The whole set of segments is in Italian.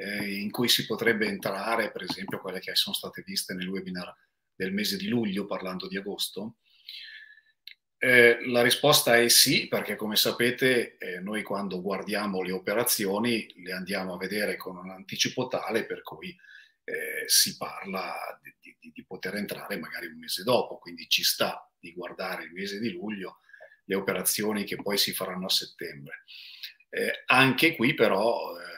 eh, in cui si potrebbe entrare, per esempio quelle che sono state viste nel webinar del mese di luglio parlando di agosto? Eh, la risposta è sì, perché come sapete eh, noi quando guardiamo le operazioni le andiamo a vedere con un anticipo tale per cui eh, si parla di, di, di, poter entrare magari un mese dopo, quindi ci sta di guardare il mese di luglio le operazioni che poi si faranno a settembre. Eh, anche qui però eh,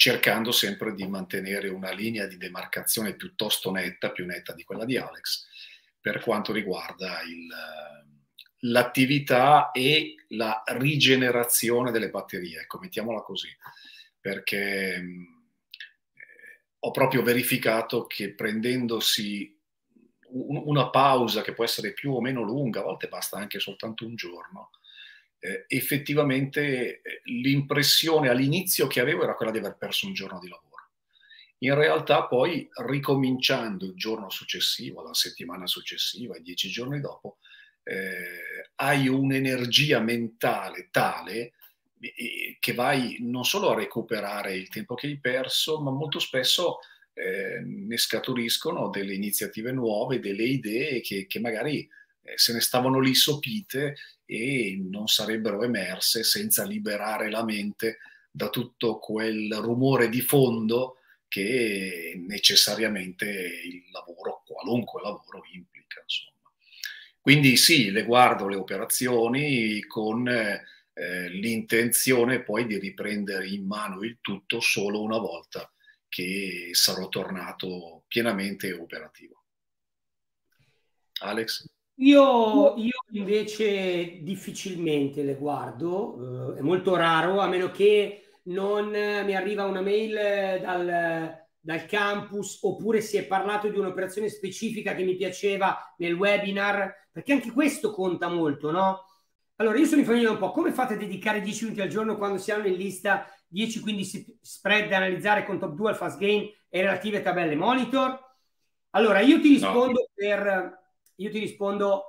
cercando sempre di mantenere una linea di demarcazione piuttosto netta, più netta di quella di Alex, per quanto riguarda il, l'attività e la rigenerazione delle batterie, ecco, mettiamola così, perché eh, ho proprio verificato che prendendosi un, una pausa che può essere più o meno lunga, a volte basta anche soltanto un giorno, eh, effettivamente eh, l'impressione all'inizio che avevo era quella di aver perso un giorno di lavoro. In realtà poi ricominciando il giorno successivo, la settimana successiva e dieci giorni dopo, eh, hai un'energia mentale tale eh, che vai non solo a recuperare il tempo che hai perso, ma molto spesso eh, ne scaturiscono delle iniziative nuove, delle idee che, che magari se ne stavano lì sopite e non sarebbero emerse senza liberare la mente da tutto quel rumore di fondo che necessariamente il lavoro, qualunque lavoro, implica. Insomma. Quindi sì, le guardo le operazioni con eh, l'intenzione poi di riprendere in mano il tutto solo una volta che sarò tornato pienamente operativo. Alex? Io, io, invece difficilmente le guardo, eh, è molto raro, a meno che non mi arriva una mail dal, dal, campus oppure si è parlato di un'operazione specifica che mi piaceva nel webinar, perché anche questo conta molto, no? Allora, io sono in famiglia un po', come fate a dedicare 10 minuti al giorno quando si hanno in lista 10-15 spread da analizzare con top 2 al fast gain e relative tabelle monitor? Allora, io ti rispondo no. per io ti rispondo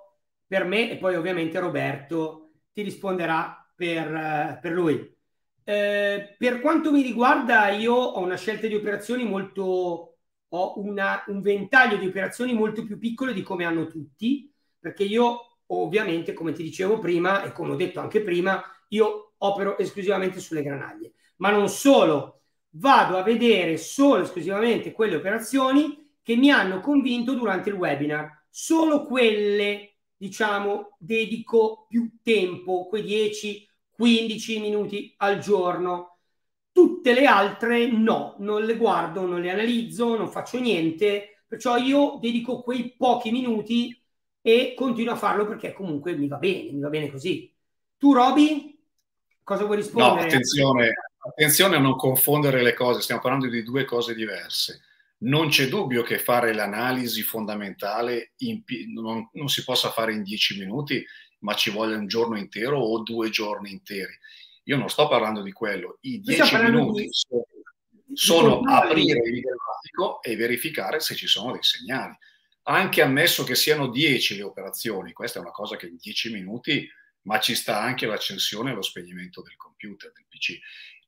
per me e poi ovviamente Roberto ti risponderà per, eh, per lui. Eh, per quanto mi riguarda, io ho una scelta di operazioni molto, ho una, un ventaglio di operazioni molto più piccolo di come hanno tutti, perché io ovviamente, come ti dicevo prima e come ho detto anche prima, io opero esclusivamente sulle granaglie. Ma non solo, vado a vedere solo esclusivamente quelle operazioni che mi hanno convinto durante il webinar solo quelle, diciamo, dedico più tempo, quei 10-15 minuti al giorno. Tutte le altre no, non le guardo, non le analizzo, non faccio niente, perciò io dedico quei pochi minuti e continuo a farlo perché comunque mi va bene, mi va bene così. Tu Roby, cosa vuoi rispondere? No, attenzione, attenzione a non confondere le cose, stiamo parlando di due cose diverse non c'è dubbio che fare l'analisi fondamentale in, non, non, si possa fare in dieci minuti, ma ci vuole un giorno intero o due giorni interi. Io non sto parlando di quello, i dieci minuti di... sono, sono aprire il grafico e verificare se ci sono dei segnali. Anche ammesso che siano dieci le operazioni, questa è una cosa che in dieci minuti, ma ci sta anche l'accensione e lo spegnimento del computer, del PC.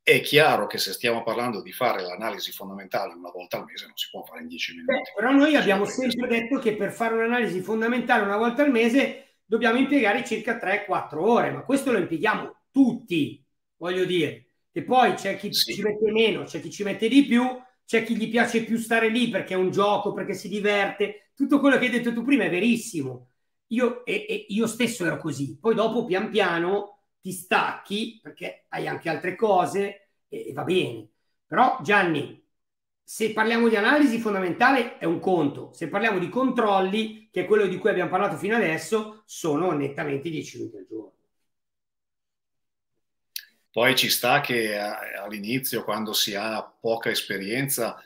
È chiaro che se stiamo parlando di fare l'analisi fondamentale una volta al mese non si può fare in dieci minuti. Beh, però noi abbiamo sempre detto che per fare un'analisi fondamentale una volta al mese dobbiamo impiegare circa 3-4 ore, ma questo lo impieghiamo tutti, voglio dire. Che poi c'è chi sì. ci mette meno, c'è chi ci mette di più, c'è chi gli piace più stare lì perché è un gioco, perché si diverte. Tutto quello che hai detto tu prima è verissimo. Io, e, e io stesso ero così. Poi dopo, pian piano, ti stacchi perché hai anche altre cose e, e va bene. Però Gianni, se parliamo di analisi fondamentale è un conto, se parliamo di controlli, che è quello di cui abbiamo parlato fino adesso, sono nettamente 10 minuti al giorno. Poi ci sta che all'inizio, quando si ha poca esperienza,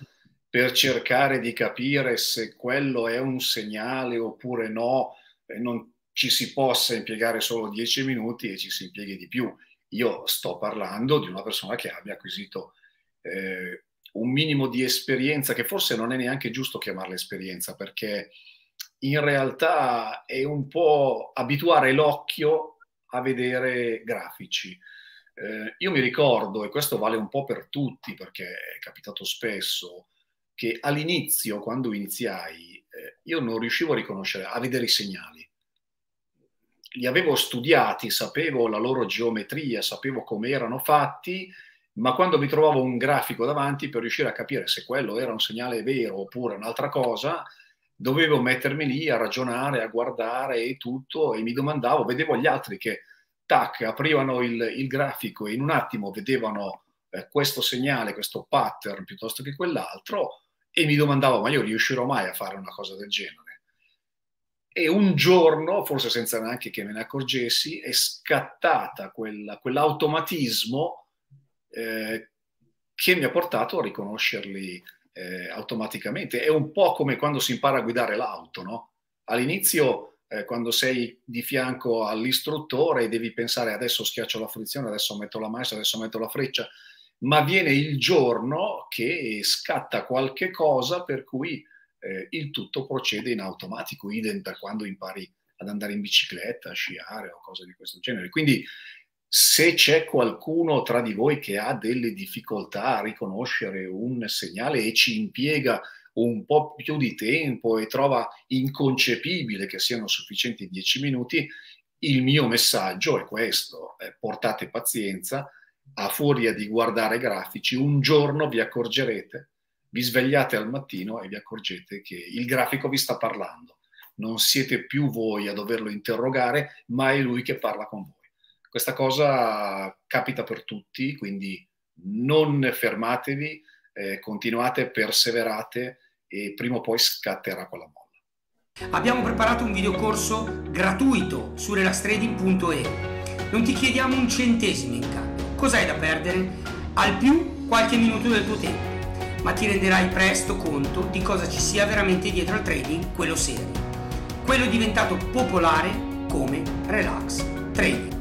per cercare di capire se quello è un segnale oppure no, non ci si possa impiegare solo 10 minuti e ci si impieghi di più. Io sto parlando di una persona che abbia acquisito eh, un minimo di esperienza, che forse non è neanche giusto chiamarla esperienza, perché in realtà è un po' abituare l'occhio a vedere grafici. Eh, io mi ricordo, e questo vale un po' per tutti perché è capitato spesso, che all'inizio, quando iniziai, eh, io non riuscivo a riconoscere, a vedere i segnali. Li avevo studiati, sapevo la loro geometria, sapevo come erano fatti, ma quando mi trovavo un grafico davanti per riuscire a capire se quello era un segnale vero oppure un'altra cosa, dovevo mettermi lì a ragionare, a guardare e tutto e mi domandavo, vedevo gli altri che tac, aprivano il, il grafico e in un attimo vedevano eh, questo segnale, questo pattern piuttosto che quell'altro e mi domandavo, ma io riuscirò mai a fare una cosa del genere? E un giorno, forse senza neanche che me ne accorgessi, è scattata quella, quell'automatismo eh, che mi ha portato a riconoscerli eh, automaticamente. È un po' come quando si impara a guidare l'auto, no? All'inizio eh, quando sei di fianco all'istruttore devi pensare adesso schiaccio la frizione, adesso metto la maestra, adesso metto la freccia, ma viene il giorno che scatta qualche cosa per cui eh, il tutto procede in automatico, idem per quando impari ad andare in bicicletta, a sciare o cose di questo genere. Quindi se c'è qualcuno tra di voi che ha delle difficoltà a riconoscere un segnale e ci impiega un po' più di tempo e trova inconcepibile che siano sufficienti 10 minuti, il mio messaggio è questo, eh, portate pazienza, a furia di guardare grafici, un giorno vi accorgerete, vi svegliate al mattino e vi accorgete che il grafico vi sta parlando. Non siete più voi a doverlo interrogare, ma è lui che parla con voi. Questa cosa capita per tutti, quindi non fermatevi, eh, continuate, perseverate e prima o poi scatterà quella molla. Abbiamo preparato un videocorso gratuito su relastrading.e. Non ti chiediamo un centesimo in cambio. Cos'hai da perdere? Al più qualche minuto del tuo tempo, ma ti renderai presto conto di cosa ci sia veramente dietro al trading, quello serio. Quello diventato popolare come Relax Trading.